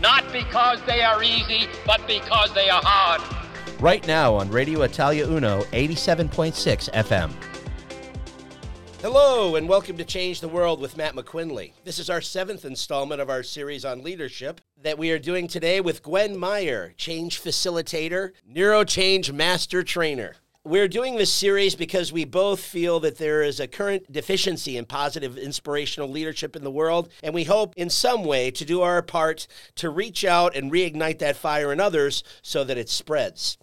Not because they are easy, but because they are hard. Right now on Radio Italia Uno 87.6 FM. Hello, and welcome to Change the World with Matt McQuinley. This is our seventh installment of our series on leadership that we are doing today with Gwen Meyer, change facilitator, neurochange master trainer. We're doing this series because we both feel that there is a current deficiency in positive inspirational leadership in the world, and we hope in some way to do our part to reach out and reignite that fire in others so that it spreads.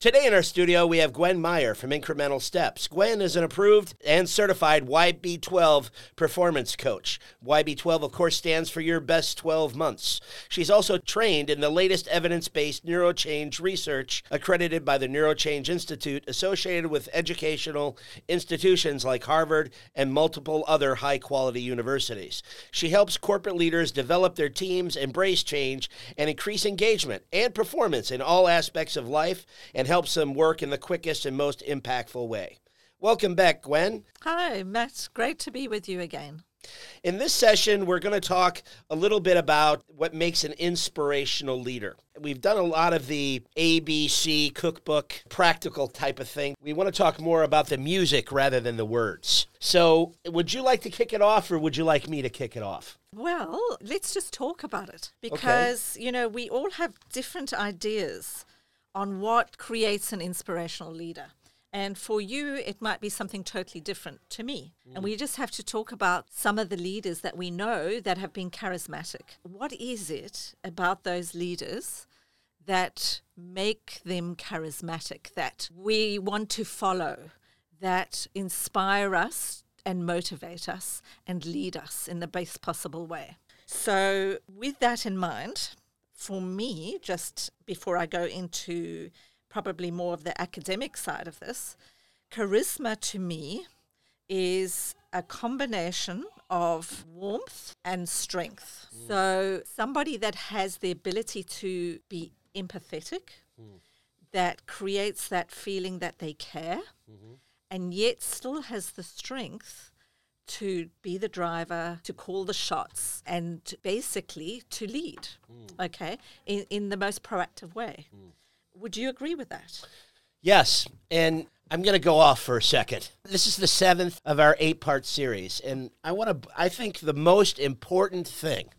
Today in our studio, we have Gwen Meyer from Incremental Steps. Gwen is an approved and certified YB12 performance coach. YB12, of course, stands for your best 12 months. She's also trained in the latest evidence based neurochange research accredited by the Neurochange Institute, associated with educational institutions like Harvard and multiple other high quality universities. She helps corporate leaders develop their teams, embrace change, and increase engagement and performance in all aspects of life and helps them work in the quickest and most impactful way. Welcome back, Gwen. Hi, Matt. Great to be with you again. In this session, we're going to talk a little bit about what makes an inspirational leader. We've done a lot of the ABC cookbook practical type of thing. We want to talk more about the music rather than the words. So, would you like to kick it off or would you like me to kick it off? Well, let's just talk about it because, okay. you know, we all have different ideas on what creates an inspirational leader. And for you, it might be something totally different to me. Mm. And we just have to talk about some of the leaders that we know that have been charismatic. What is it about those leaders that make them charismatic, that we want to follow, that inspire us and motivate us and lead us in the best possible way? So, with that in mind, for me, just before I go into probably more of the academic side of this, charisma to me is a combination of warmth and strength. Mm. So, somebody that has the ability to be empathetic, mm. that creates that feeling that they care, mm-hmm. and yet still has the strength to be the driver, to call the shots, and basically to lead, mm. okay, in, in the most proactive way. Mm. Would you agree with that? Yes. And I'm going to go off for a second. This is the seventh of our eight part series. And I want to, I think the most important thing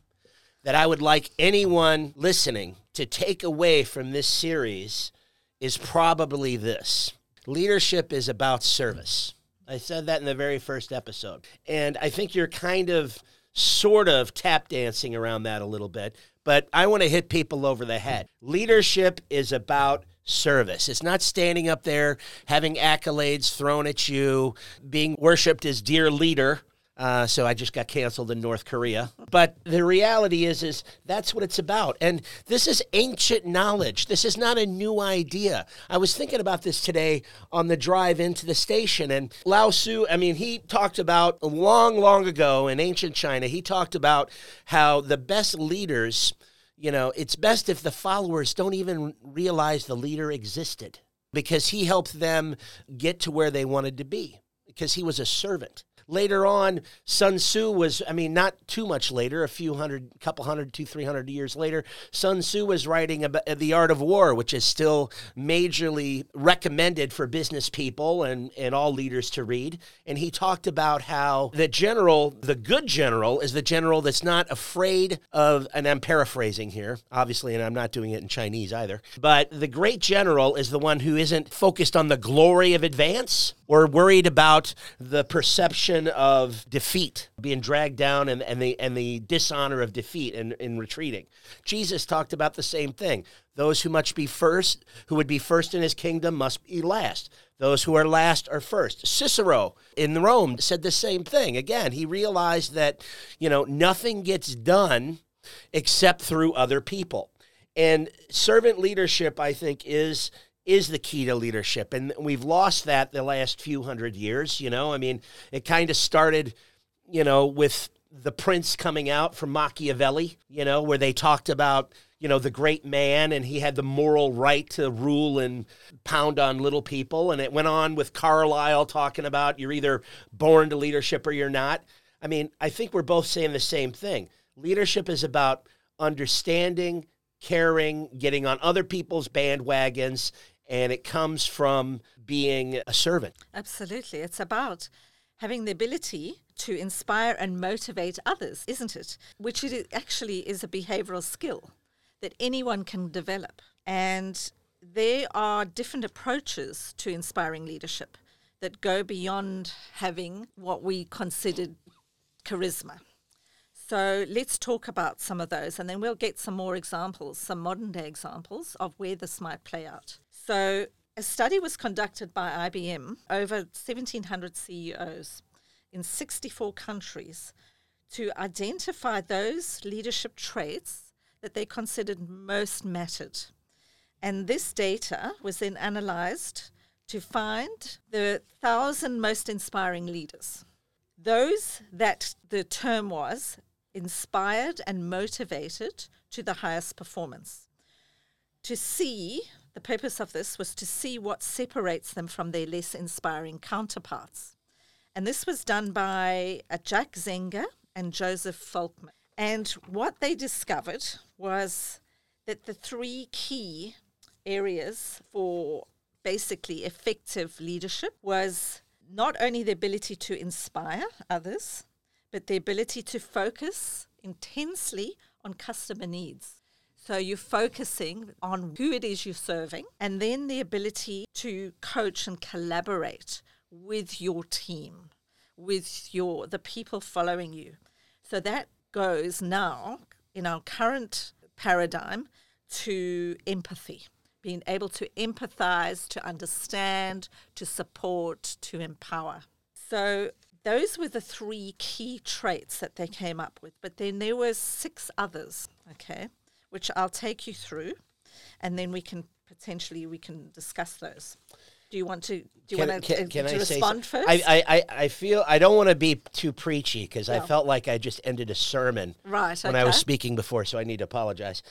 that I would like anyone listening to take away from this series is probably this leadership is about service. I said that in the very first episode. And I think you're kind of sort of tap dancing around that a little bit, but I want to hit people over the head. Leadership is about service. It's not standing up there having accolades thrown at you, being worshiped as dear leader. Uh, so I just got canceled in North Korea. But the reality is, is that's what it's about. And this is ancient knowledge. This is not a new idea. I was thinking about this today on the drive into the station, and Lao Tzu. I mean, he talked about long, long ago in ancient China. He talked about how the best leaders. You know, it's best if the followers don't even realize the leader existed because he helped them get to where they wanted to be because he was a servant. Later on, Sun Tzu was, I mean, not too much later, a few hundred, couple hundred, two, three hundred years later, Sun Tzu was writing about The Art of War, which is still majorly recommended for business people and, and all leaders to read. And he talked about how the general, the good general, is the general that's not afraid of, and I'm paraphrasing here, obviously, and I'm not doing it in Chinese either, but the great general is the one who isn't focused on the glory of advance or worried about the perception of defeat, being dragged down and, and the and the dishonor of defeat and in retreating. Jesus talked about the same thing. Those who must be first, who would be first in his kingdom, must be last. Those who are last are first. Cicero in Rome said the same thing. Again, he realized that, you know, nothing gets done except through other people. And servant leadership, I think, is is the key to leadership. And we've lost that the last few hundred years, you know. I mean, it kind of started, you know, with the prince coming out from Machiavelli, you know, where they talked about, you know, the great man and he had the moral right to rule and pound on little people. And it went on with Carlyle talking about you're either born to leadership or you're not. I mean, I think we're both saying the same thing. Leadership is about understanding, caring, getting on other people's bandwagons, and it comes from being a servant. Absolutely. It's about having the ability to inspire and motivate others, isn't it? Which it actually is a behavioral skill that anyone can develop. And there are different approaches to inspiring leadership that go beyond having what we considered charisma. So let's talk about some of those and then we'll get some more examples, some modern day examples of where this might play out. So a study was conducted by IBM over 1,700 CEOs in 64 countries to identify those leadership traits that they considered most mattered. And this data was then analyzed to find the thousand most inspiring leaders. Those that the term was inspired and motivated to the highest performance. To see, the purpose of this was to see what separates them from their less inspiring counterparts. And this was done by uh, Jack Zenger and Joseph Folkman. And what they discovered was that the three key areas for basically effective leadership was not only the ability to inspire others, but the ability to focus intensely on customer needs. So you're focusing on who it is you're serving, and then the ability to coach and collaborate with your team, with your the people following you. So that goes now in our current paradigm to empathy, being able to empathize, to understand, to support, to empower. So those were the three key traits that they came up with. But then there were six others, okay, which I'll take you through, and then we can potentially we can discuss those. Do you want to do you want uh, to, can- I say respond first? I, I, I, feel I don't want to be too preachy because I felt like I just ended a sermon Right, when I was speaking before, so I need to apologize.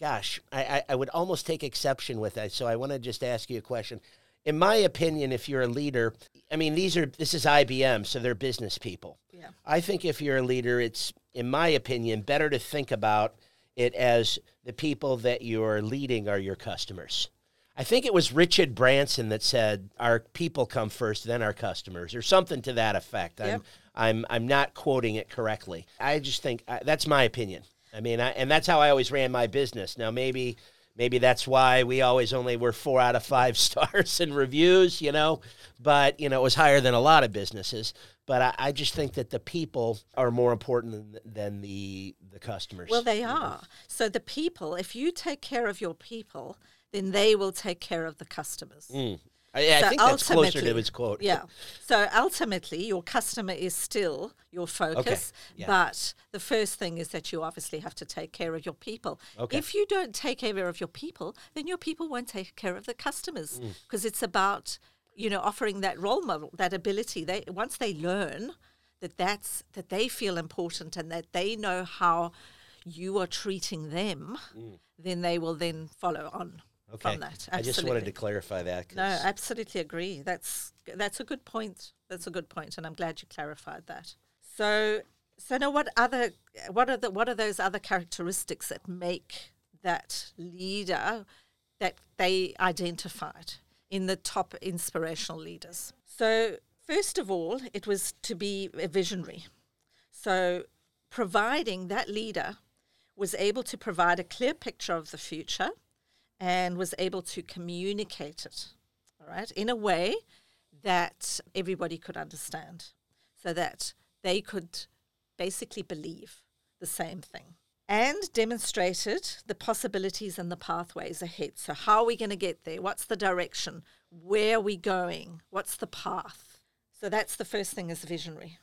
Gosh, I, I, I would almost take exception with that, so I want to just ask you a question. In my opinion, if you're a leader, I mean these are this is IBM, so they're business people. Yeah. I think if you're a leader, it's in my opinion better to think about it as the people that you're leading are your customers. I think it was Richard Branson that said, "Our people come first, then our customers," or something to that effect. Yep. I'm, I'm, I'm not quoting it correctly. I just think uh, that's my opinion. I mean, I, and that's how I always ran my business. Now, maybe, maybe that's why we always only were four out of five stars in reviews, you know. But you know, it was higher than a lot of businesses. But I, I just think that the people are more important than, than the the customers. Well, they are. So the people, if you take care of your people, then they will take care of the customers. Mm. I, I So think that's closer to his quote. Yeah. So ultimately, your customer is still your focus, yeah. but the first thing is that you obviously have to take care of your people. Okay. If you don't take care of your people, then your people won't take care of the customers Mm. because it's about you know offering that role model, that ability. They once they learn that that's that they feel important and that they know how you are treating them, then they will then follow on Mm. Okay. from that. I just wanted to clarify that. No, absolutely agree. That's that's a good point. That's a good point, and I'm glad you clarified that. So, so now, what other what are the what are those other characteristics that make that leader that they identified in the top inspirational leaders? So, first of all, it was to be a visionary. So, providing that leader was able to provide a clear picture of the future and was able to communicate it, all right, in a way that everybody could understand so that they could basically believe the same thing and demonstrated the possibilities and the pathways ahead. So, how are we going to get there? What's the direction? Where are we going? What's the path? So, that's the first thing is visionary.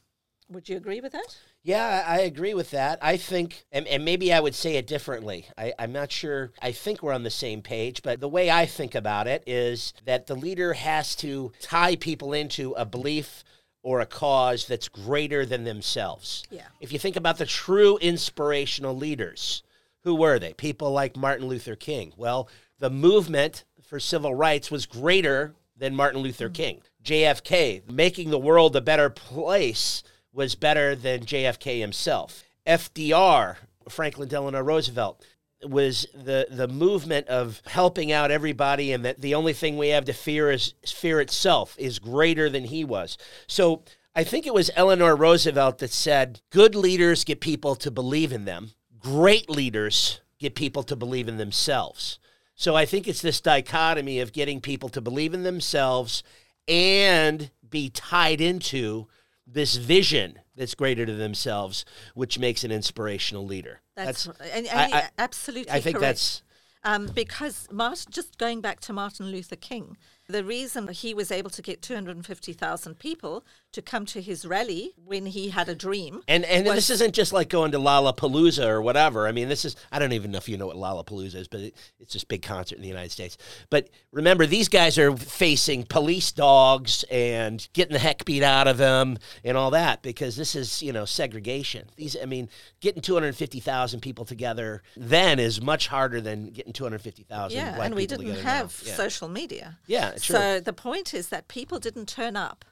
Would you agree with that? Yeah, I agree with that. I think, and, and maybe I would say it differently. I, I'm not sure. I think we're on the same page, but the way I think about it is that the leader has to tie people into a belief or a cause that's greater than themselves. Yeah. If you think about the true inspirational leaders, who were they? People like Martin Luther King. Well, the movement for civil rights was greater than Martin Luther mm. King. JFK, making the world a better place, was better than JFK himself. FDR, Franklin Delano Roosevelt, was the the movement of helping out everybody and that the only thing we have to fear is fear itself is greater than he was. So I think it was Eleanor Roosevelt that said, good leaders get people to believe in them. Great leaders get people to believe in themselves. So I think it's this dichotomy of getting people to believe in themselves and be tied into this vision that's greater to themselves, which makes an inspirational leader. That's, That's, and, and I- I- absolutely. I think correct. that's um, because Martin, just going back to Martin Luther King, the reason he was able to get 250,000 people to come to his rally when he had a dream. And and was- this isn't just like going to Lollapalooza or whatever. I mean, this is I don't even know if you know what Lollapalooza is, but it, it's this big concert in the United States. But remember, these guys are facing police dogs and getting the heck beat out of them and all that because this is you know segregation. These I mean, getting two hundred fifty thousand people together then is much harder than getting two hundred fifty thousand. yeah, black and we didn't now. have social media. Yeah, sure. So the point is that people didn't turn up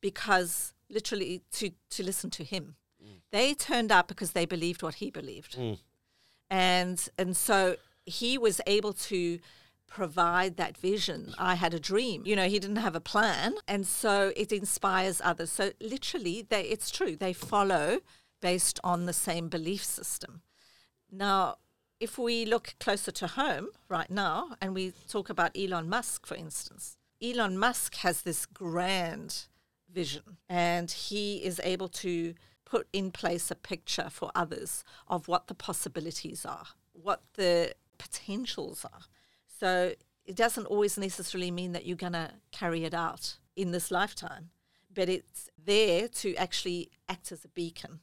because literally to, to listen to him. Mm. They turned up because they believed what he believed. And and so he was able to provide that vision. I had a dream. You know, he didn't have a plan. And so it inspires others. So literally they it's true. They follow based on the same belief system. Now, if we look closer to home right now and we talk about Elon Musk, for instance, Elon Musk has this grand vision and he is able to put in place a picture for others of what the possibilities are, what the potentials are. So it doesn't always necessarily mean that you're going to carry it out in this lifetime, but it's there to actually act as a beacon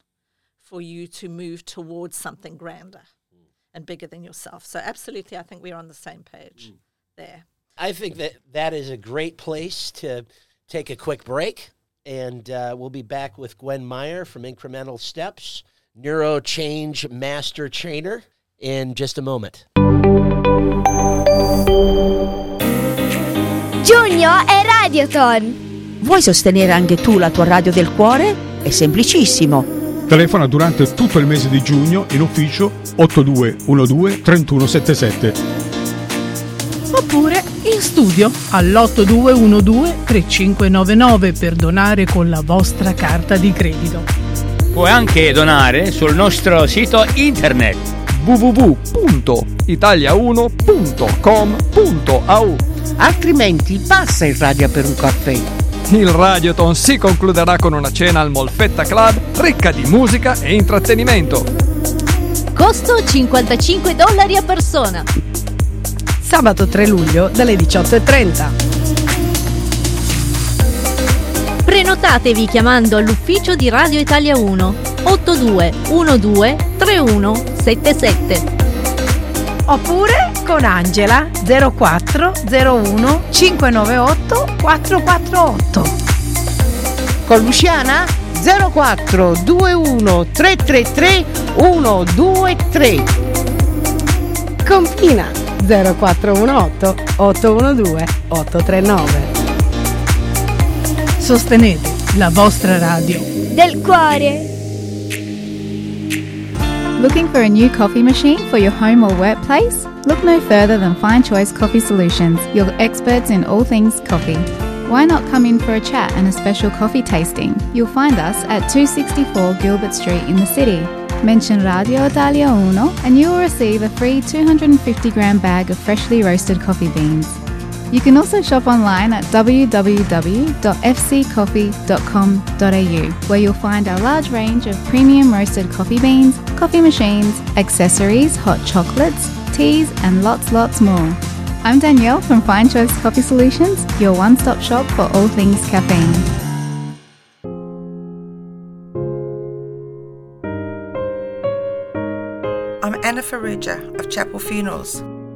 for you to move towards something grander and bigger than yourself. So absolutely, I think we're on the same page there. I think that that is a great place to take a quick break. And uh, we'll be back with Gwen Meyer from Incremental Steps, Neuro Change Master Trainer, in just a moment. Giugno è Radioton! Vuoi sostenere anche tu la tua radio del cuore? È semplicissimo. Telefona durante tutto il mese di giugno in ufficio 8212 3177. Oppure in studio all'8212 3599 per donare con la vostra carta di credito. Puoi anche donare sul nostro sito internet www.italia1.com.au Altrimenti passa in radio per un caffè. Il Radioton si concluderà con una cena al Molfetta Club ricca di musica e intrattenimento. Costo 55 dollari a persona. Sabato 3 luglio dalle 18.30. Prenotatevi chiamando all'ufficio di Radio Italia 1 8212 3177. Oppure con Angela 0401 598 448. Con Luciana 04 21 333 123. Con Pina 0418 812 839. Sostenete la vostra radio. Del cuore. Looking for a new coffee machine for your home or workplace? Look no further than Fine Choice Coffee Solutions, your experts in all things coffee. Why not come in for a chat and a special coffee tasting? You'll find us at 264 Gilbert Street in the city. Mention Radio Italia Uno and you will receive a free 250 gram bag of freshly roasted coffee beans. You can also shop online at www.fccoffee.com.au, where you'll find our large range of premium roasted coffee beans, coffee machines, accessories, hot chocolates, teas, and lots, lots more. I'm Danielle from Fine Choice Coffee Solutions, your one stop shop for all things caffeine. I'm Anna Faruja of Chapel Funerals.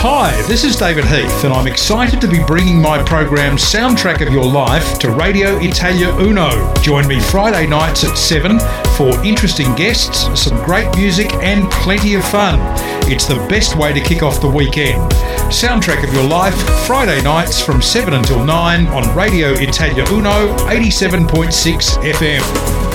Hi, this is David Heath, and I'm excited to be bringing my program Soundtrack of Your Life to Radio Italia Uno. Join me Friday nights at 7 for interesting guests, some great music, and plenty of fun. It's the best way to kick off the weekend. Soundtrack of Your Life, Friday nights from 7 until 9 on Radio Italia Uno 87.6 FM.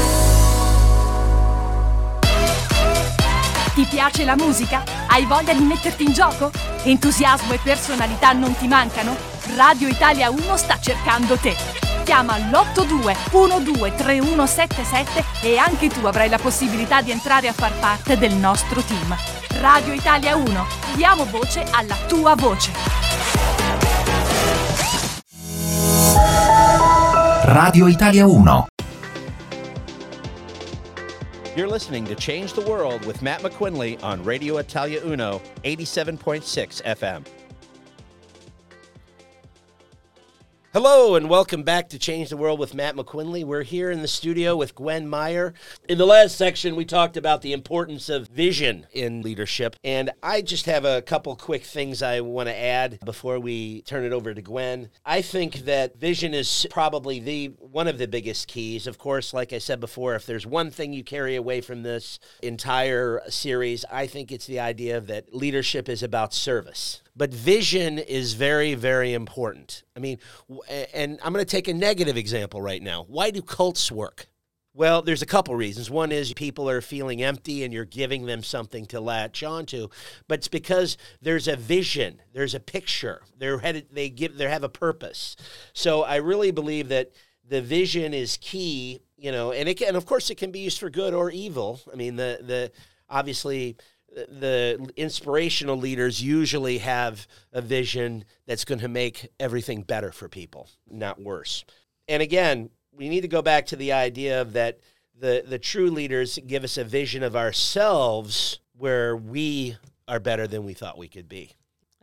Piace la musica? Hai voglia di metterti in gioco? Entusiasmo e personalità non ti mancano? Radio Italia 1 sta cercando te. Chiama l'82123177 e anche tu avrai la possibilità di entrare a far parte del nostro team. Radio Italia 1, diamo voce alla tua voce. Radio Italia 1 You're listening to Change the World with Matt McQuinley on Radio Italia Uno, 87.6 FM. Hello and welcome back to Change the World with Matt McQuinley. We're here in the studio with Gwen Meyer. In the last section, we talked about the importance of vision in leadership, and I just have a couple quick things I want to add before we turn it over to Gwen. I think that vision is probably the one of the biggest keys. Of course, like I said before, if there's one thing you carry away from this entire series, I think it's the idea that leadership is about service but vision is very very important i mean and i'm going to take a negative example right now why do cults work well, there's a couple reasons. One is people are feeling empty and you're giving them something to latch onto, but it's because there's a vision, there's a picture. They're headed, they give they have a purpose. So I really believe that the vision is key, you know, and it can, and of course it can be used for good or evil. I mean, the the obviously the inspirational leaders usually have a vision that's going to make everything better for people, not worse. And again, we need to go back to the idea of that the the true leaders give us a vision of ourselves where we are better than we thought we could be.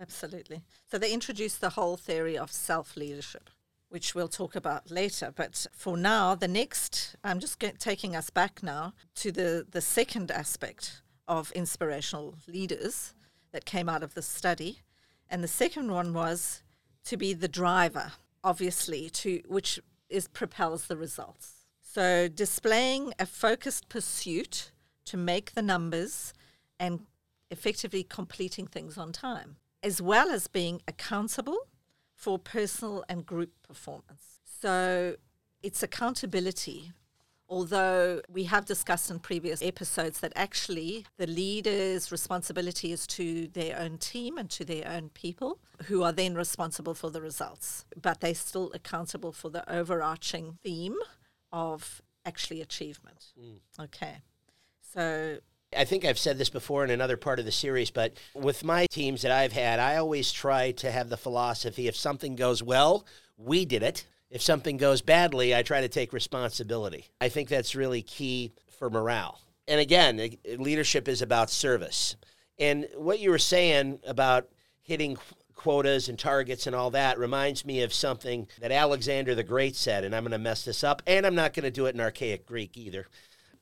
Absolutely. So they introduced the whole theory of self leadership, which we'll talk about later. But for now, the next, I'm just taking us back now to the, the second aspect of inspirational leaders that came out of the study. And the second one was to be the driver, obviously, to which is propels the results. So displaying a focused pursuit to make the numbers and effectively completing things on time, as well as being accountable for personal and group performance. So it's accountability although we have discussed in previous episodes that actually the leader's responsibility is to their own team and to their own people, who are then responsible for the results. But they're still accountable for the overarching theme of actually achievement. Mm. Okay. So I think I've said this before in another part of the series, but with my teams that I've had, I always try to have the philosophy if something goes well, we did it if something goes badly, I try to take responsibility. I think that's really key for morale. And again, leadership is about service. And what you were saying about hitting quotas and targets and all that reminds me of something that Alexander the Great said, and I'm going to mess this up, and I'm not going to do it in archaic Greek either.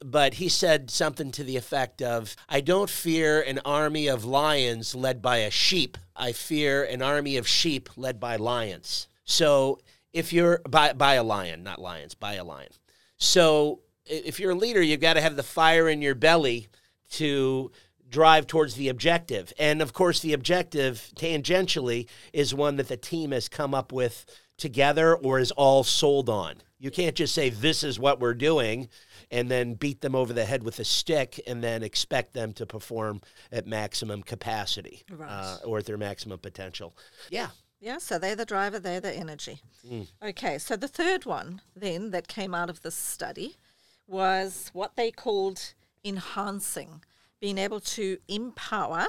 But he said something to the effect of I don't fear an army of lions led by a sheep. I fear an army of sheep led by lions. So if you're by by a lion, not lions, by a lion. So if you're a leader, you've got to have the fire in your belly to drive towards the objective. And of course, the objective tangentially is one that the team has come up with together or is all sold on. You can't just say this is what we're doing and then beat them over the head with a stick and then expect them to perform at maximum capacity right. uh, or at their maximum potential. Yeah, yeah, so they're the driver, they're the energy. Mm. Okay, so the third one then that came out of this study was what they called enhancing being able to empower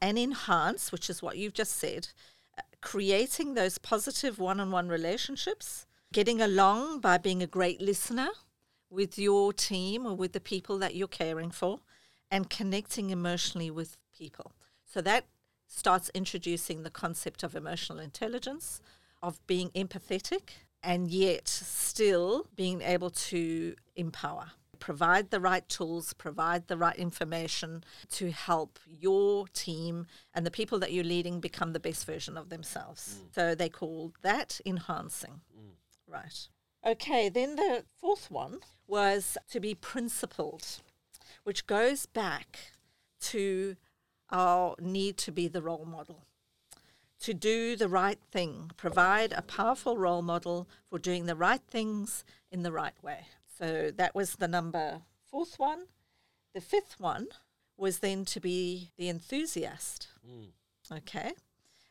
and enhance, which is what you've just said, uh, creating those positive one on one relationships, getting along by being a great listener with your team or with the people that you're caring for, and connecting emotionally with people. So that starts introducing the concept of emotional intelligence, of being empathetic, and yet still being able to empower. Provide the right tools, provide the right information to help your team and the people that you're leading become the best version of themselves. Mm. So they call that enhancing. Mm. Right. Okay, then the fourth one was to be principled, which goes back to our need to be the role model, to do the right thing, provide a powerful role model for doing the right things in the right way. So that was the number fourth one. The fifth one was then to be the enthusiast. Hmm. Okay.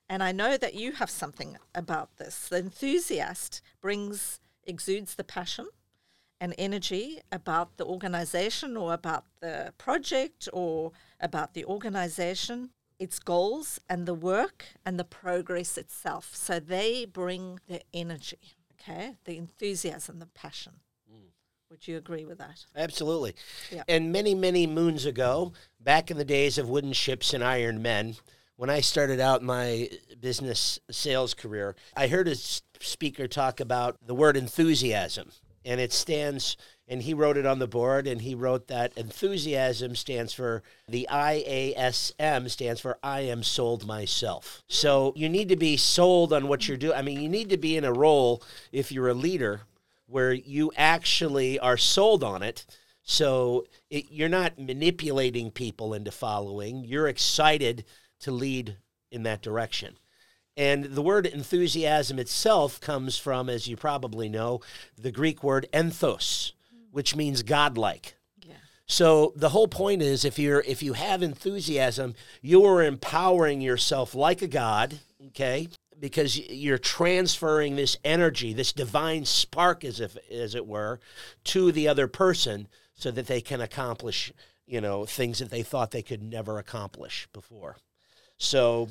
And I know that you have something about this. The enthusiast brings, exudes the passion and energy about the organization or about the project or about the organization, its goals and the work and the progress itself. So they bring the energy, okay, the enthusiasm, the passion. Mm. Would you agree with that? Absolutely. Yeah. And many, many moons ago, back in the days of wooden ships and iron men, when I started out my business sales career, I heard a speaker talk about the word enthusiasm. And it stands, and he wrote it on the board, and he wrote that enthusiasm stands for the IASM stands for I am sold myself. So you need to be sold on what you're doing. I mean, you need to be in a role if you're a leader where you actually are sold on it. So it, you're not manipulating people into following. You're excited to lead in that direction. And the word enthusiasm itself comes from, as you probably know, the Greek word enthos, which means godlike. Yeah. So the whole point is if you're if you have enthusiasm, you are empowering yourself like a god, okay? Because you're transferring this energy, this divine spark as if as it were, to the other person so that they can accomplish, you know, things that they thought they could never accomplish before. So,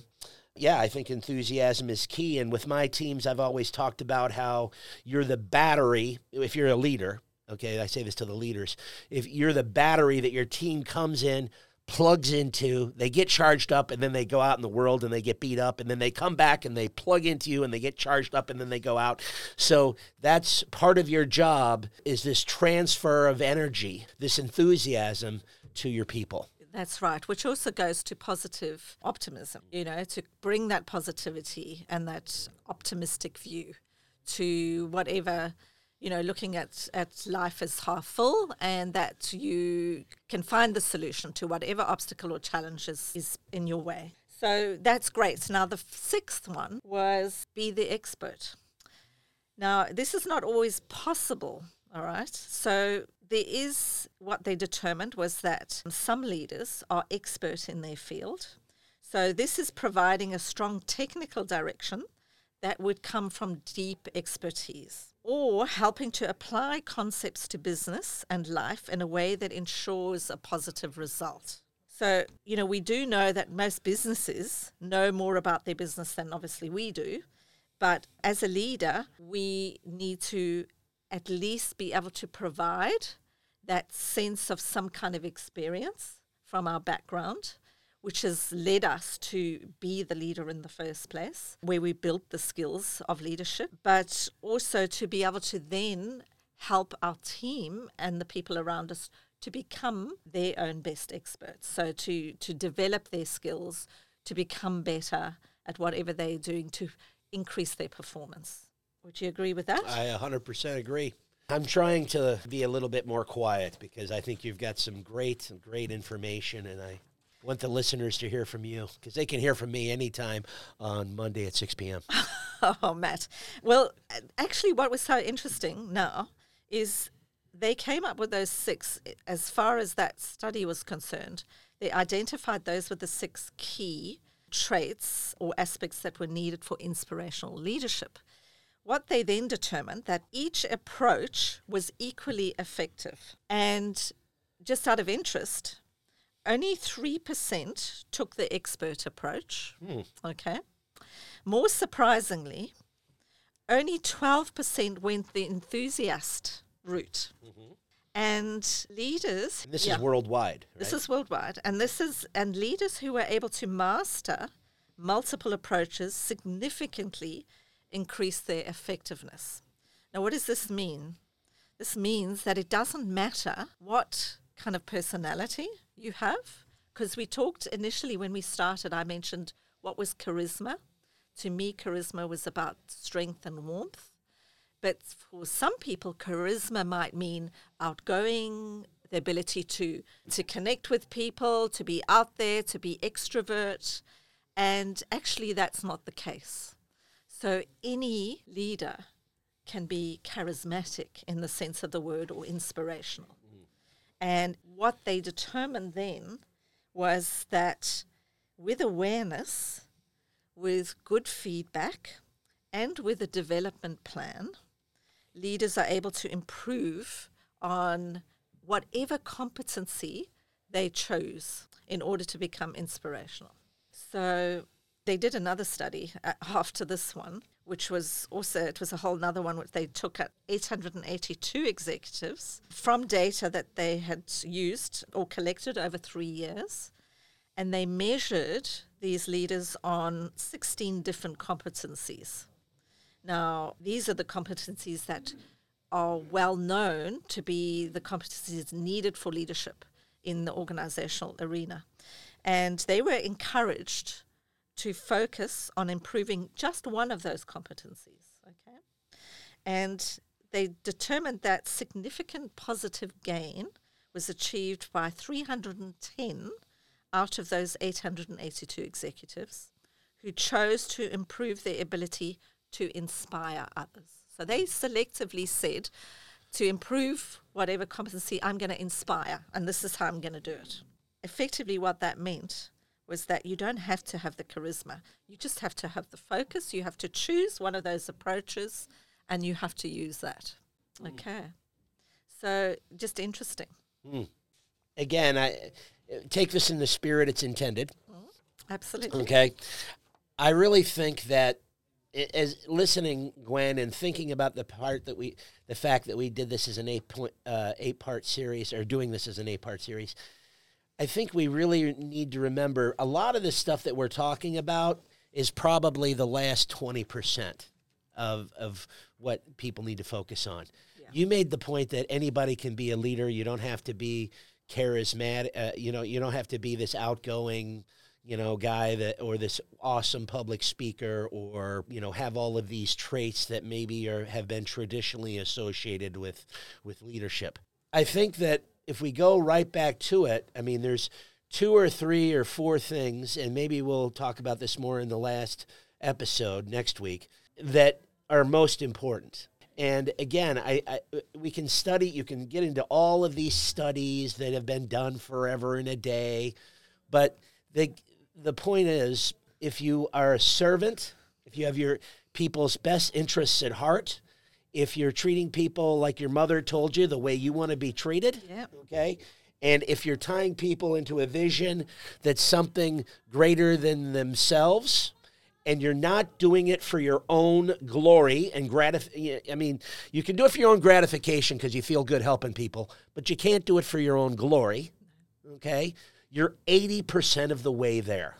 yeah, I think enthusiasm is key. And with my teams, I've always talked about how you're the battery, if you're a leader, okay, I say this to the leaders, if you're the battery that your team comes in, plugs into, they get charged up, and then they go out in the world and they get beat up, and then they come back and they plug into you and they get charged up, and then they go out. So that's part of your job is this transfer of energy, this enthusiasm to your people. That's right, which also goes to positive optimism, you know, to bring that positivity and that optimistic view to whatever, you know, looking at, at life as half full and that you can find the solution to whatever obstacle or challenge is, is in your way. So that's great. Now, the sixth one was be the expert. Now, this is not always possible, all right? So there is what they determined was that some leaders are expert in their field. So this is providing a strong technical direction that would come from deep expertise or helping to apply concepts to business and life in a way that ensures a positive result. So, you know, we do know that most businesses know more about their business than obviously we do. But as a leader, we need to at least be able to provide that sense of some kind of experience from our background, which has led us to be the leader in the first place, where we built the skills of leadership, but also to be able to then help our team and the people around us to become their own best experts. So to to develop their skills, to become better at whatever they're doing to increase their performance. Would you agree with that? I 100% agree. I'm trying to be a little bit more quiet because I think you've got some great, great information, and I want the listeners to hear from you because they can hear from me anytime on Monday at 6 p.m. oh, Matt. Well, actually, what was so interesting now is they came up with those six, as far as that study was concerned, they identified those with the six key traits or aspects that were needed for inspirational leadership. What they then determined that each approach was equally effective. And just out of interest, only 3% took the expert approach. Hmm. Okay. More surprisingly, only 12% went the enthusiast route. And leaders. And this yeah. is worldwide. This is worldwide, and this is and leaders who were able to master multiple approaches significantly increase their effectiveness. Now, what does this mean? This means that it doesn't matter what kind of personality you have, because we talked initially when we started. I mentioned what was charisma. To me, charisma was about strength and warmth. But for some people, charisma might mean outgoing, the ability to to connect with people, to be out there, to be extrovert, and actually that's not the case. So any leader can be charismatic in the sense of the word or inspirational. And what they determined then was that with awareness, with good feedback, and with a development plan, leaders are able to improve on whatever competency they chose in order to become inspirational. So they did another study uh, after this one, which was also it was a whole another one which they took at 882 executives from data that they had used or collected over three years, and they measured these leaders on 16 different competencies. Now, these are the competencies that are well known to be the competencies needed for leadership in the organizational arena. And they were encouraged to focus on improving just one of those competencies. Okay. And they determined that significant positive gain was achieved by 310 out of those 882 executives who chose to improve their ability to inspire others. So they selectively said, to improve whatever competency, I'm going to inspire, and this is how I'm going to do it. Effectively, what that meant was that you don't have to have the charisma. You just have to have the focus. You have to choose one of those approaches, and you have to use that. Okay. So just interesting. Mm. Again, I take this in the spirit it's intended. Absolutely. Okay. I really think that as listening, Gwen, and thinking about the part that we, the fact that we did this as an eight point, uh, eight part series, or doing this as an eight part series, I think we really need to remember a lot of the stuff that we're talking about is probably the last twenty percent of of what people need to focus on. You made the point that anybody can be a leader. You don't have to be charismatic. Uh, you know, you don't have to be this outgoing, you know, guy that or this awesome public speaker or you know have all of these traits that maybe are have been traditionally associated with with leadership. I think that if we go right back to it, I mean, there's two or three or four things, and maybe we'll talk about this more in the last episode next week that are most important. And again, I, I we can study. You can get into all of these studies that have been done forever in a day, but the the point is, if you are a servant, if you have your people's best interests at heart, if you're treating people like your mother told you, the way you want to be treated, Yep. okay, and if you're tying people into a vision that's something greater than themselves, and you're not doing it for your own glory and gratif- I mean, you can do it for your own gratification because you feel good helping people, but you can't do it for your own glory. Okay? You're 80% of the way there.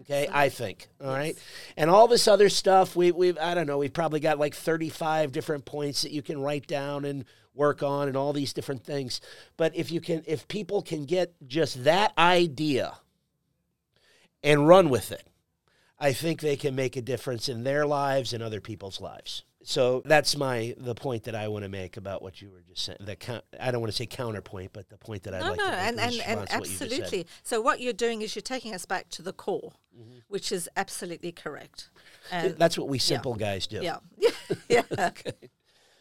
Okay, I think. All right, and all this other stuff, we we've I don't know, we've probably got like thirty-five different points that you can write down and work on, and all these different things. But if you can, if people can get just that idea and run with it, I think they can make a difference in their lives and other people's lives. So that's my the point that I want to make about what you were just saying. The count, I don't want to say counterpoint, but the point that I'd no, like no, to make and, and, and response what you just said. absolutely. So what you're doing is you're taking us back to the core, Mm-hmm. which is absolutely correct. Th- That's what we yeah. simple guys do. Yeah, yeah. okay.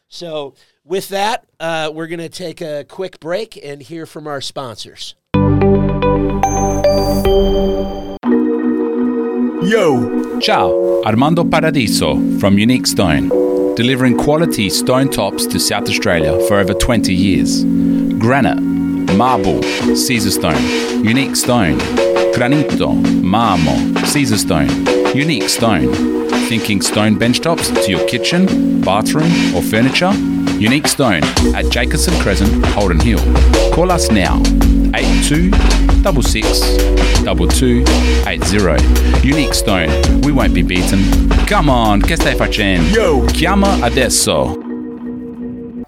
So with that, uh, we're going to take a quick break and hear from our sponsors. Yo! Ciao, Armando Paradiso from Unique Stone, delivering quality stone tops to South Australia for over 20 years. Granite, marble, Caesar stone, unique stone, granito, marmo, Caesar stone, unique stone. Thinking stone bench tops to your kitchen, bathroom, or furniture? Unique Stone at Jacobson Crescent, Holden Hill. Call us now 82 66 2280. Unique Stone, we won't be beaten. Come on, che stai facendo? Yo! Chiama adesso!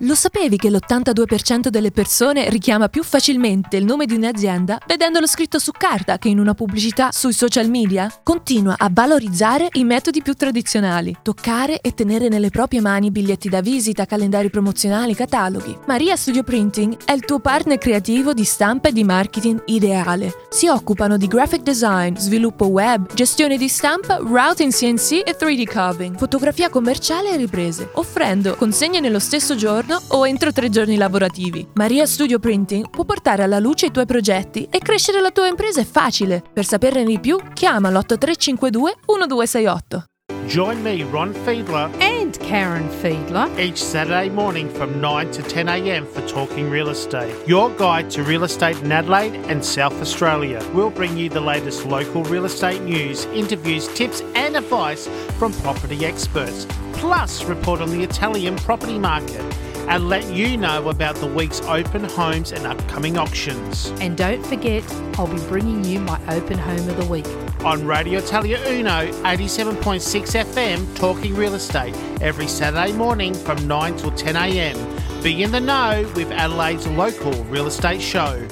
Lo sapevi che l'82% delle persone richiama più facilmente il nome di un'azienda vedendolo scritto su carta che in una pubblicità sui social media? Continua a valorizzare i metodi più tradizionali, toccare e tenere nelle proprie mani biglietti da visita, calendari promozionali, cataloghi. Maria Studio Printing è il tuo partner creativo di stampa e di marketing ideale. Si occupano di graphic design, sviluppo web, gestione di stampa, routing CNC e 3D carving, fotografia commerciale e riprese, offrendo consegne nello stesso giorno o entro tre giorni lavorativi. Maria Studio Printing può portare alla luce i tuoi progetti e crescere la tua impresa è facile. Per saperne di più, chiama l'8352 1268. Join me, Ron Fiedler, and Karen Fiedler, each Saturday morning from 9 to 10 a.m. for Talking Real Estate, your guide to real estate in Adelaide and South Australia. We'll bring you the latest local real estate news, interviews, tips, and advice from property experts, plus report on the Italian property market and let you know about the week's open homes and upcoming auctions. And don't forget, I'll be bringing you my open home of the week. On Radio Italia Uno 87.6 FM, talking real estate every Saturday morning from 9 till 10 a.m. Be in the know with Adelaide's local real estate show.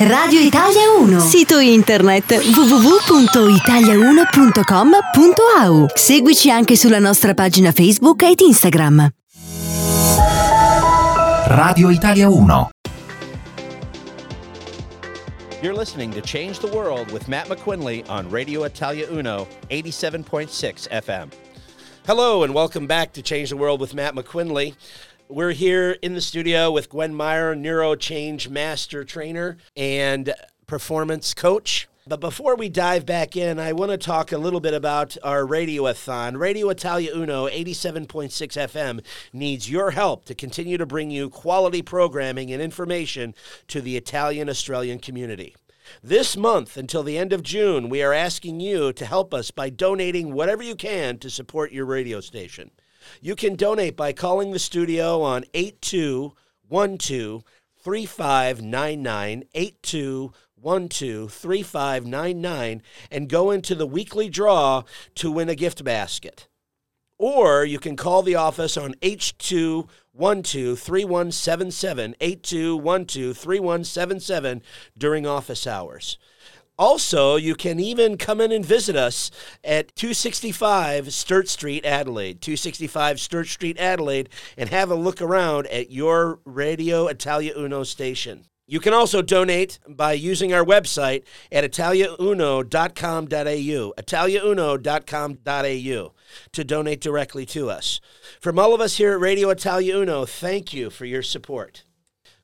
Radio Italia 1 Sito internet www.italia1.com.au Seguici anche sulla nostra pagina Facebook ed Instagram. Radio Italia 1. You're listening to Change the World with Matt McQuinley on Radio Italia Uno, 87.6 FM. Hello, and welcome back to Change the World with Matt McQuinley. We're here in the studio with Gwen Meyer, neuro change master trainer and performance coach. But before we dive back in, I want to talk a little bit about our radioathon. Radio Italia Uno 87.6 FM needs your help to continue to bring you quality programming and information to the Italian Australian community. This month until the end of June, we are asking you to help us by donating whatever you can to support your radio station. You can donate by calling the studio on 8212 3599 82123599 and go into the weekly draw to win a gift basket. Or you can call the office on H212 3177 8212 3177 during office hours. Also, you can even come in and visit us at 265 Sturt Street, Adelaide. 265 Sturt Street, Adelaide, and have a look around at your Radio Italia Uno station. You can also donate by using our website at italiauno.com.au, italiauno.com.au, to donate directly to us. From all of us here at Radio Italia Uno, thank you for your support.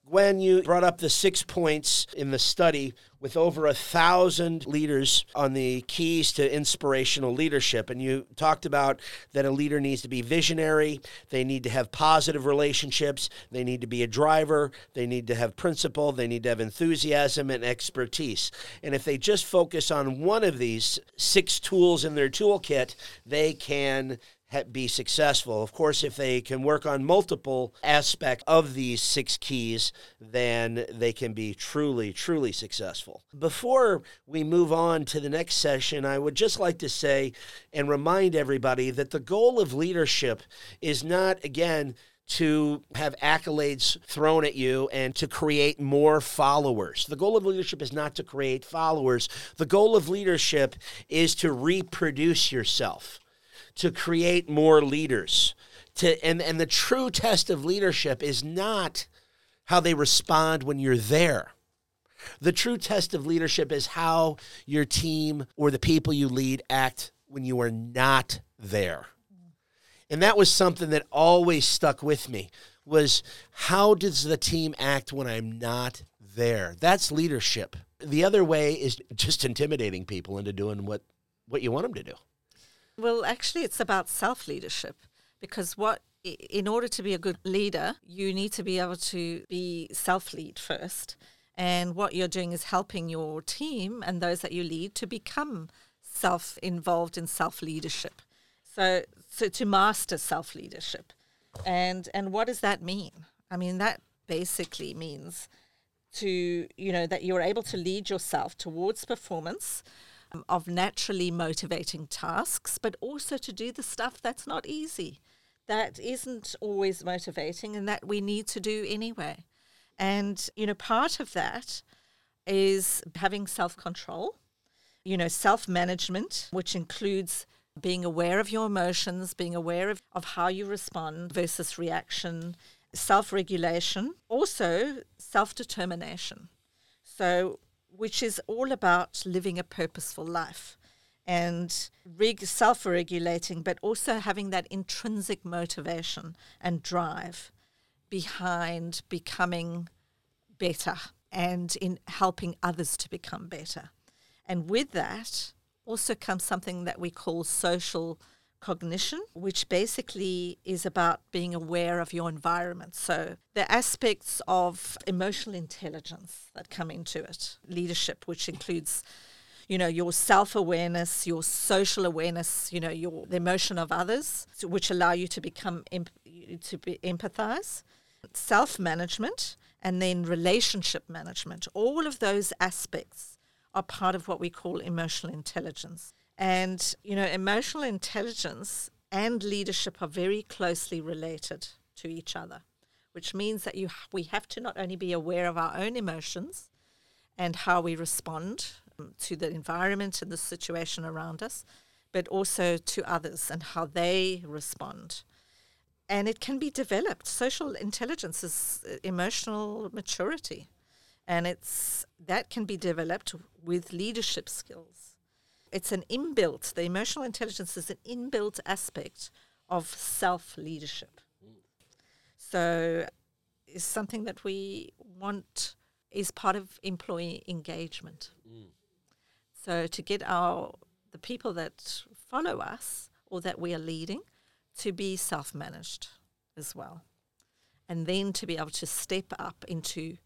Gwen, you brought up the six points in the study with over a thousand leaders on the keys to inspirational leadership. And you talked about that a leader needs to be visionary, they need to have positive relationships, they need to be a driver, they need to have principle, they need to have enthusiasm and expertise. And if they just focus on one of these six tools in their toolkit, they can be successful. Of course, if they can work on multiple aspects of these six keys, then they can be truly, truly successful. Before we move on to the next session, I would just like to say and remind everybody that the goal of leadership is not, again, to have accolades thrown at you and to create more followers. The goal of leadership is not to create followers. The goal of leadership is to reproduce yourself to create more leaders. To, and, and the true test of leadership is not how they respond when you're there. The true test of leadership is how your team or the people you lead act when you are not there. And that was something that always stuck with me was how does the team act when I'm not there? That's leadership. The other way is just intimidating people into doing what, what you want them to do. Well, actually, it's about self leadership because what in order to be a good leader, you need to be able to be self lead first. And what you're doing is helping your team and those that you lead to become self involved in self leadership. So, so to master self leadership. And and what does that mean? I mean that basically means to you know that you're able to lead yourself towards performance Um, of naturally motivating tasks, but also to do the stuff that's not easy, that isn't always motivating, and that we need to do anyway. And you know, part of that is having self control, you know, self management, which includes being aware of your emotions, being aware of, of how you respond versus reaction, self regulation, also self determination. So, which is all about living a purposeful life and reg- self regulating, but also having that intrinsic motivation and drive behind becoming better and in helping others to become better. And with that also comes something that we call social cognition, which basically is about being aware of your environment. So, the aspects of emotional intelligence that come into it, leadership, which includes you know your self-awareness your social awareness you know your the emotion of others which allow you to become to be empathize self-management and then relationship management all of those aspects are part of what we call emotional intelligence and, you know, emotional intelligence and leadership are very closely related to each other, which means that you we have to not only be aware of our own emotions and how we respond um, to the environment and the situation around us, but also to others and how they respond. And it can be developed. Social intelligence is uh, emotional maturity, and it's that can be developed with leadership skills it's an inbuilt, the emotional intelligence is an inbuilt aspect of self leadership. So it's something that we want is part of employee engagement. Mm. So to get our the people that follow us or that we are leading to be self managed as well. And then to be able to step up into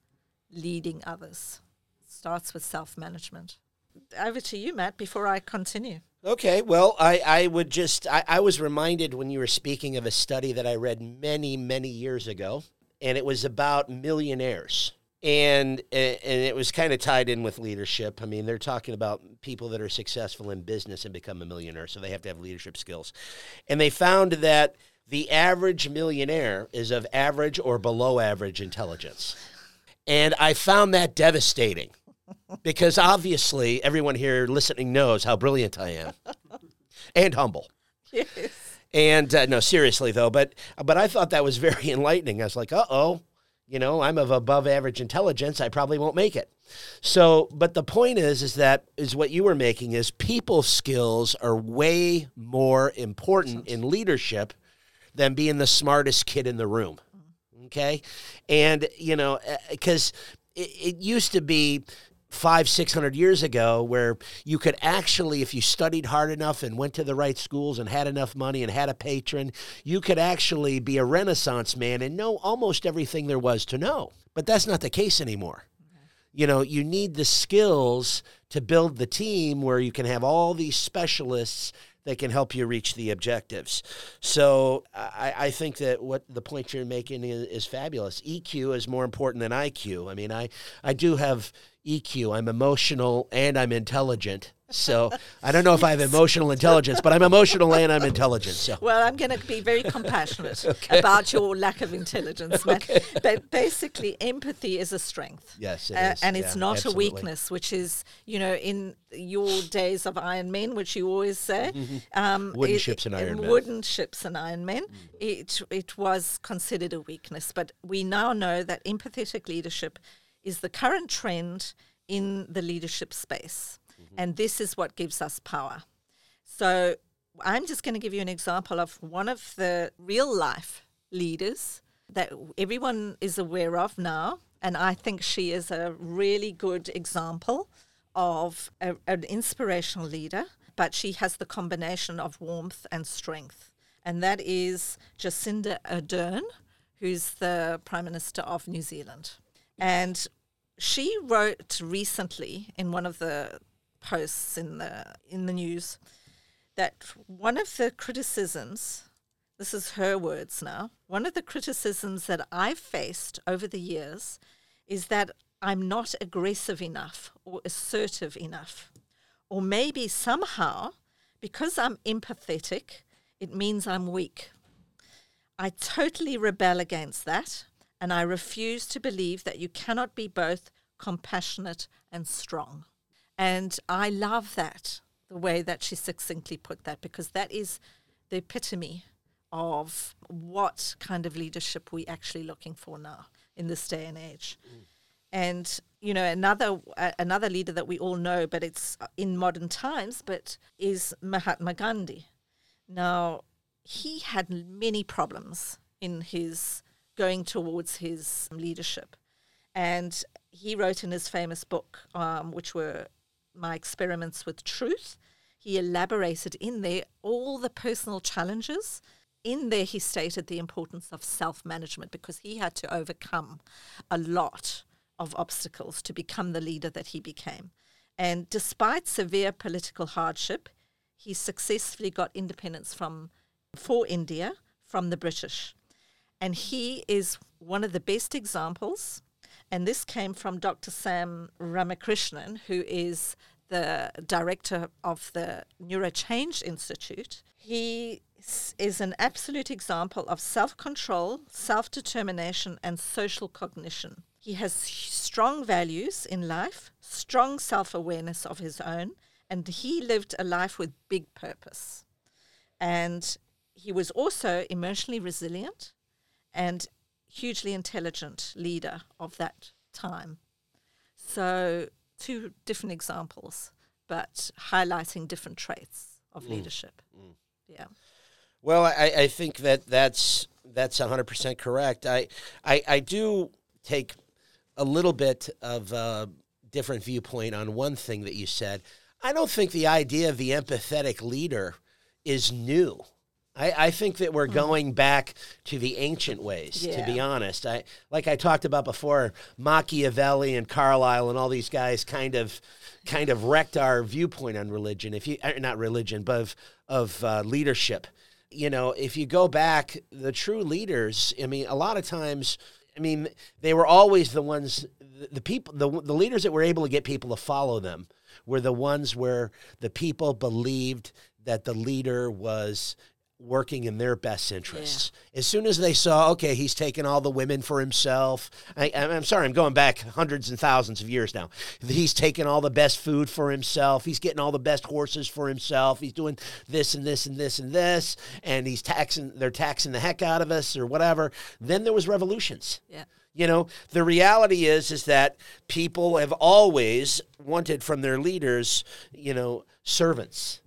leading others. starts with self management over to you, Matt, before I continue. Okay, well, I, I would just, I, I was reminded when you were speaking of a study that I read many, many years ago, and it was about millionaires. And, and it was kind of tied in with leadership. I mean, they're talking about people that are successful in business and become a millionaire, so they have to have leadership skills. And they found that the average millionaire is of average or below average intelligence. And I found that devastating because obviously everyone here listening knows how brilliant I am and humble. Yes. And uh, no, seriously though, but but I thought that was very enlightening. I was like, uh oh, you know, I'm of above average intelligence. I probably won't make it. So, but the point is, is that is what you were making is people skills are way more important in leadership than being the smartest kid in the room. Okay, and you know, because uh, it, it used to be five, six hundred years ago, where you could actually, if you studied hard enough and went to the right schools and had enough money and had a patron, you could actually be a Renaissance man and know almost everything there was to know. But that's not the case anymore. You know, you need the skills to build the team where you can have all these specialists that can help you reach the objectives. So I, I think that what the point you're making is, is, fabulous. EQ is more important than IQ. I mean, I, I do have EQ. I'm emotional and I'm intelligent. So I don't know if I have emotional intelligence, but I'm emotional and I'm intelligent. So well, I'm going to be very compassionate okay. about your lack of intelligence. Okay. But basically, empathy is a strength. Yes, it uh, is. and it's yeah, not absolutely. a weakness, which is you know in your days of Iron Men, which you always say, mm-hmm. um, wooden it, ships and Iron Men. Wooden ships and Iron Men. Mm. It it was considered a weakness, but we now know that empathetic leadership is the current trend in the leadership space. Mm-hmm. And this is what gives us power. So I'm just going to give you an example of one of the real life leaders that everyone is aware of now. And I think she is a really good example of a, an inspirational leader, but she has the combination of warmth and strength. And that is Jacinda Ardern, who's the Prime Minister of New Zealand. And she wrote recently in one of the posts in the in the news that one of the criticisms this is her words now one of the criticisms that I've faced over the years is that I'm not aggressive enough or assertive enough. Or maybe somehow because I'm empathetic it means I'm weak. I totally rebel against that and I refuse to believe that you cannot be both compassionate and strong. And I love that, the way that she succinctly put that, because that is the epitome of what kind of leadership we're actually looking for now in this day and age. Mm. And you know another uh, another leader that we all know, but it's in modern times, but is Mahatma Gandhi. Now he had many problems in his going towards his leadership. And he wrote in his famous book, um, which were My Experiments with Truth, he elaborated in there all the personal challenges. In there, he stated the importance of self management because he had to overcome a lot of obstacles to become the leader that he became. And despite severe political hardship, he successfully got independence from for India from the British. And he is one of the best examples. And this came from Dr. Sam Ramakrishnan, who is the director of the Neurochange Institute. He is an absolute example of self control, self determination, and social cognition. He has strong values in life, strong self awareness of his own, and he lived a life with big purpose. And he was also emotionally resilient and hugely intelligent leader of that time. So, two different examples, but highlighting different traits of mm. leadership. Mm. Yeah. Well, I, I think that that's that's 100% correct. I, I, I do take a little bit of a different viewpoint on one thing that you said. I don't think the idea of the empathetic leader is new. I, I think that we're hmm. going back to the ancient ways, to be honest. I like I talked about before, Machiavelli and Carlyle and all these guys kind of kind of wrecked our viewpoint on religion. If you er, not religion, but of of uh, leadership. You know, if you go back, the true leaders. I mean, a lot of times. I mean, they were always the ones, the, the people, the, the leaders that were able to get people to follow them were the ones where the people believed that the leader was working in their best interests. Yeah. As soon as they saw, okay, he's taking all the women for himself. I, am sorry, I'm going back hundreds and thousands of years now. He's taking all the best food for himself. He's getting all the best horses for himself. He's doing this and this and this and this, and he's taxing. They're taxing the heck out of us or whatever. Then there was revolutions. Yeah. You know, the reality is is that people have always wanted from their leaders, you know, servants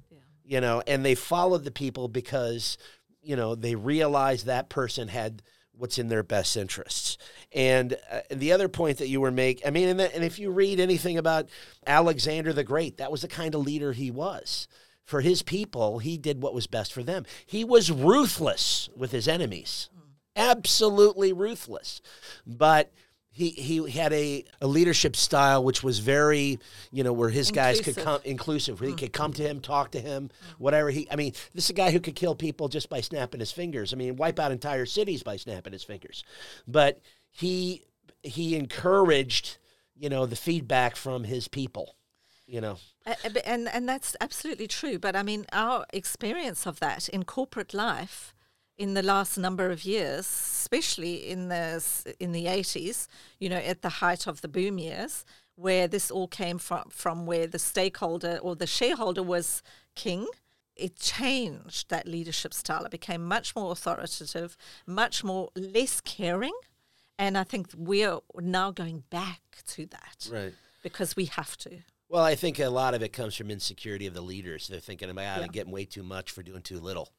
you know, and they followed the people because, you know, they realized that person had what's in their best interests. And uh, the other point that you were making, I mean, and, the, and if you read anything about Alexander the Great, that was the kind of leader he was. For his people, he did what was best for them. He was ruthless with his enemies, absolutely ruthless. But he he had a, a leadership style which was very you know where his inclusive. guys could come inclusive where he mm. could come to him talk to him mm. whatever. He i mean this is a guy who could kill people just by snapping his fingers. I mean wipe out entire cities by snapping his fingers. But he he encouraged you know the feedback from his people you know. And and that's absolutely true. But i mean our experience of that in corporate life in the last number of years, especially in the in the eighties, you know, at the height of the boom years, where this all came from, from where the stakeholder or the shareholder was king. It changed that leadership style. It became much more authoritative, much more less caring, and I think we're now going back to that, right? Because we have to. Well, I think a lot of it comes from insecurity of the leaders. They're thinking about yeah. getting way too much for doing too little.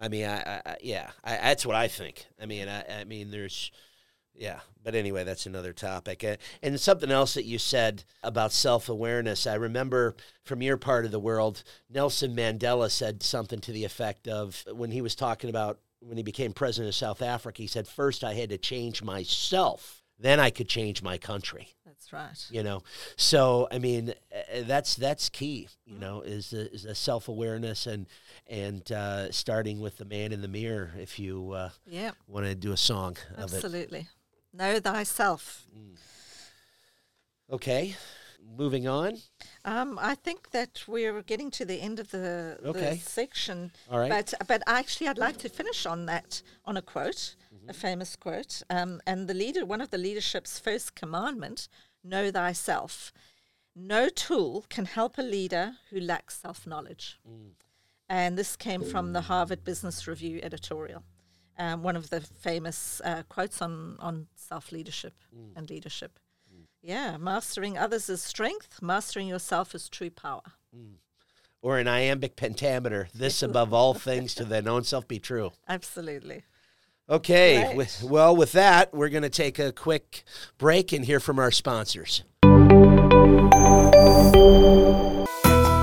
I mean, I, I yeah, I, that's what I think. I mean, I, I mean, there's, yeah, but anyway, that's another topic. And something else that you said about self awareness, I remember from your part of the world, Nelson Mandela said something to the effect of when he was talking about when he became president of South Africa, he said, First, I had to change myself, then I could change my country. That's right. You know, so I mean, uh, that's that's key. You know, is a, is a self awareness and and uh, starting with the man in the mirror. If you uh, Yeah. want to do a song of it, Absolutely. Know thyself. okay. Moving on. Um, I think that we're getting to the end of the, the section. All right. But but actually, I'd like to finish on that on a quote, Mm-hmm. a famous quote. Um, and the leader, one of the leadership's first commandment: know thyself. No tool can help a leader who lacks self knowledge. Mm. And this came from the Harvard Business Review editorial. Um, one of the famous uh, quotes on, on self leadership Mm. and leadership. Yeah, mastering others is strength, mastering yourself is true power. Or an iambic pentameter. This above all things to thine own self be true. Absolutely. Okay. Right. With, well, with that, we're going to take a quick break and hear from our sponsors.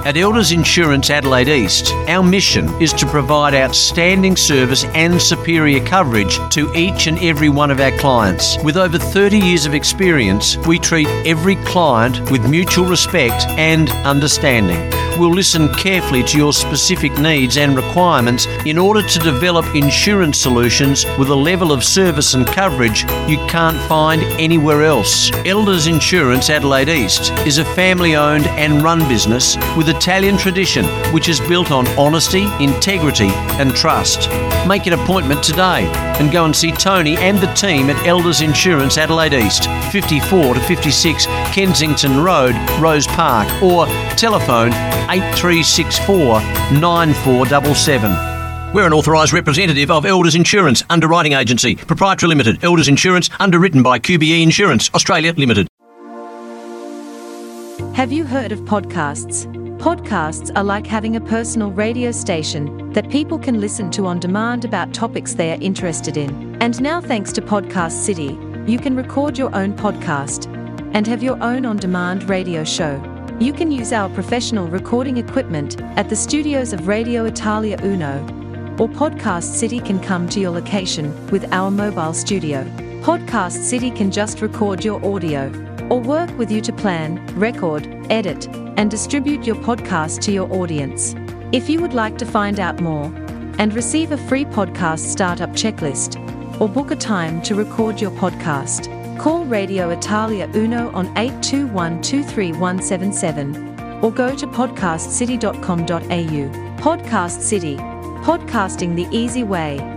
At Elders Insurance Adelaide East, our mission is to provide outstanding service and superior coverage to each and every one of our clients. With over 30 years of experience, we treat every client with mutual respect and understanding. We'll listen carefully to your specific needs and requirements in order to develop insurance solutions with a level of service and coverage you can't find anywhere else. Elders Insurance Adelaide East is a family owned and run business with Italian tradition which is built on honesty, integrity, and trust. Make an appointment today and go and see Tony and the team at Elders Insurance Adelaide East, 54 to 56 Kensington Road, Rose Park, or telephone 8364 9477. We're an authorised representative of Elders Insurance Underwriting Agency, Proprietary Limited, Elders Insurance, underwritten by QBE Insurance, Australia Limited. Have you heard of podcasts? Podcasts are like having a personal radio station that people can listen to on demand about topics they are interested in. And now, thanks to Podcast City, you can record your own podcast and have your own on demand radio show. You can use our professional recording equipment at the studios of Radio Italia Uno, or Podcast City can come to your location with our mobile studio. Podcast City can just record your audio or work with you to plan, record, edit, and distribute your podcast to your audience. If you would like to find out more and receive a free podcast startup checklist or book a time to record your podcast, call Radio Italia Uno on 821 23177 or go to podcastcity.com.au. Podcast City, podcasting the easy way.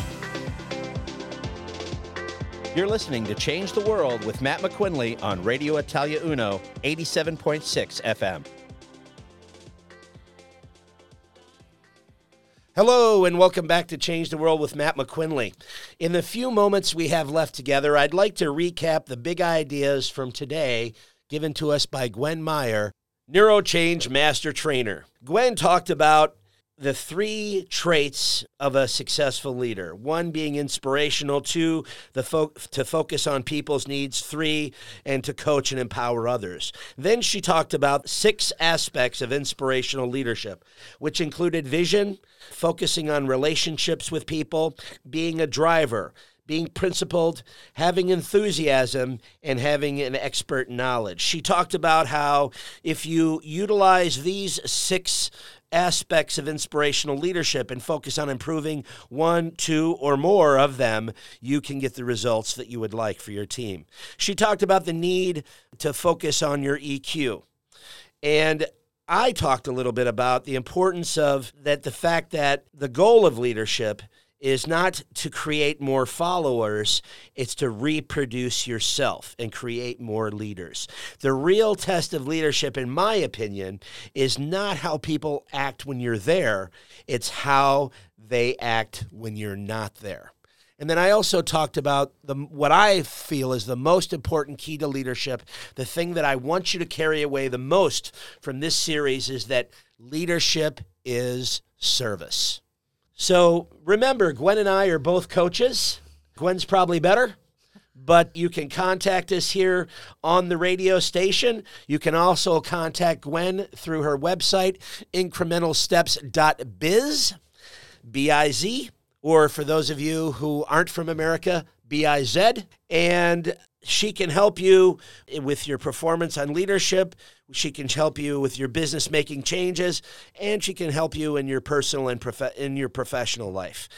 You're listening to Change the World with Matt McQuinley on Radio Italia Uno, 87.6 FM. Hello, and welcome back to Change the World with Matt McQuinley. In the few moments we have left together, I'd like to recap the big ideas from today given to us by Gwen Meyer, Neurochange Master Trainer. Gwen talked about the three traits of a successful leader one being inspirational two the fo- to focus on people's needs three and to coach and empower others then she talked about six aspects of inspirational leadership which included vision focusing on relationships with people being a driver being principled, having enthusiasm, and having an expert knowledge. She talked about how if you utilize these six aspects of inspirational leadership and focus on improving one, two, or more of them, you can get the results that you would like for your team. She talked about the need to focus on your EQ. And I talked a little bit about the importance of that the fact that the goal of leadership is not to create more followers, it's to reproduce yourself and create more leaders. The real test of leadership, in my opinion, is not how people act when you're there, it's how they act when you're not there. And then I also talked about the what I feel is the most important key to leadership. The thing that I want you to carry away the most from this series is that leadership is service. So remember, Gwen and I are both coaches. Gwen's probably better, but you can contact us here on the radio station. You can also contact Gwen through her website, incrementalsteps.biz, B I Z, or for those of you who aren't from America, B I Z. And she can help you with your performance on leadership. She can help you with your business making changes, and she can help you in your personal and prof- in your professional life.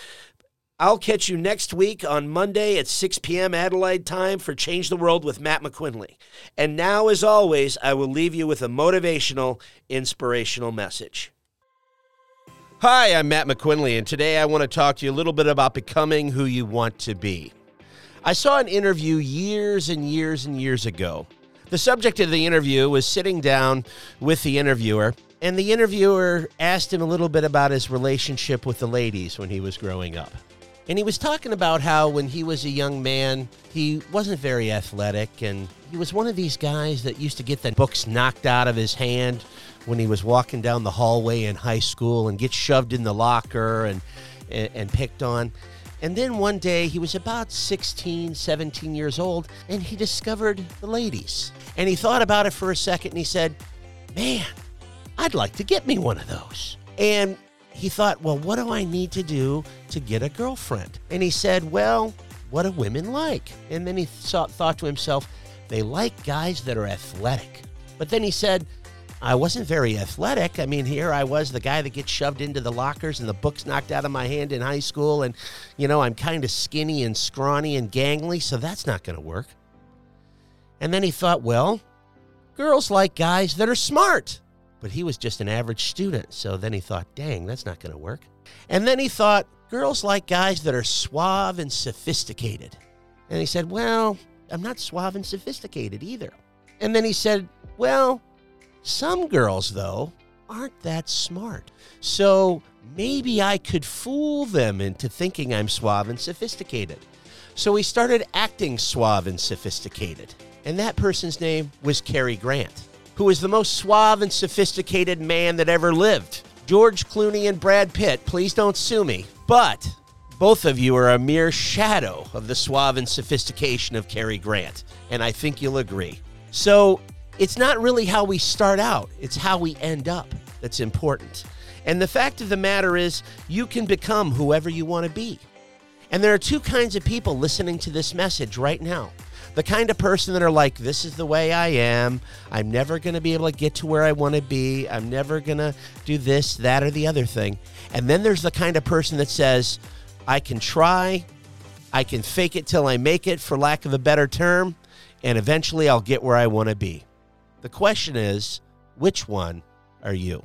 I'll catch you next week on Monday at 6 p.m. Adelaide time for Change the World with Matt McQuinley. And now, as always, I will leave you with a motivational, inspirational message. Hi, I'm Matt McQuinley, and today I want to talk to you a little bit about becoming who you want to be. I saw an interview years and years and years ago. The subject of the interview was sitting down with the interviewer, and the interviewer asked him a little bit about his relationship with the ladies when he was growing up. And he was talking about how when he was a young man, he wasn't very athletic, and he was one of these guys that used to get the books knocked out of his hand when he was walking down the hallway in high school and get shoved in the locker and, and, and picked on. And then one day he was about 16, 17 years old, and he discovered the ladies. And he thought about it for a second and he said, Man, I'd like to get me one of those. And he thought, well, what do I need to do to get a girlfriend? And he said, well, what do women like? And then he thought, thought to himself, they like guys that are athletic. But then he said, I wasn't very athletic. I mean, here I was, the guy that gets shoved into the lockers and the books knocked out of my hand in high school. And, you know, I'm kind of skinny and scrawny and gangly, so that's not going to work. And then he thought, well, girls like guys that are smart but he was just an average student. So then he thought, dang, that's not going to work. And then he thought, girls like guys that are suave and sophisticated. And he said, well, I'm not suave and sophisticated either. And then he said, well, some girls, though, aren't that smart. So maybe I could fool them into thinking I'm suave and sophisticated. So he started acting suave and sophisticated. And that person's name was Cary Grant who is the most suave and sophisticated man that ever lived. George Clooney and Brad Pitt, please don't sue me. But both of you are a mere shadow of the suave and sophistication of Cary Grant, and I think you'll agree. So it's not really how we start out, it's how we end up that's important. And the fact of the matter is, you can become whoever you want to be. And there are two kinds of people listening to this message right now the kind of person that are like, this is the way I am. I'm never going to be able to get to where I want to be. I'm never going to do this, that, or the other thing. And then there's the kind of person that says, I can try, I can fake it till I make it, for lack of a better term, and eventually I'll get where I want to be. The question is, which one are you?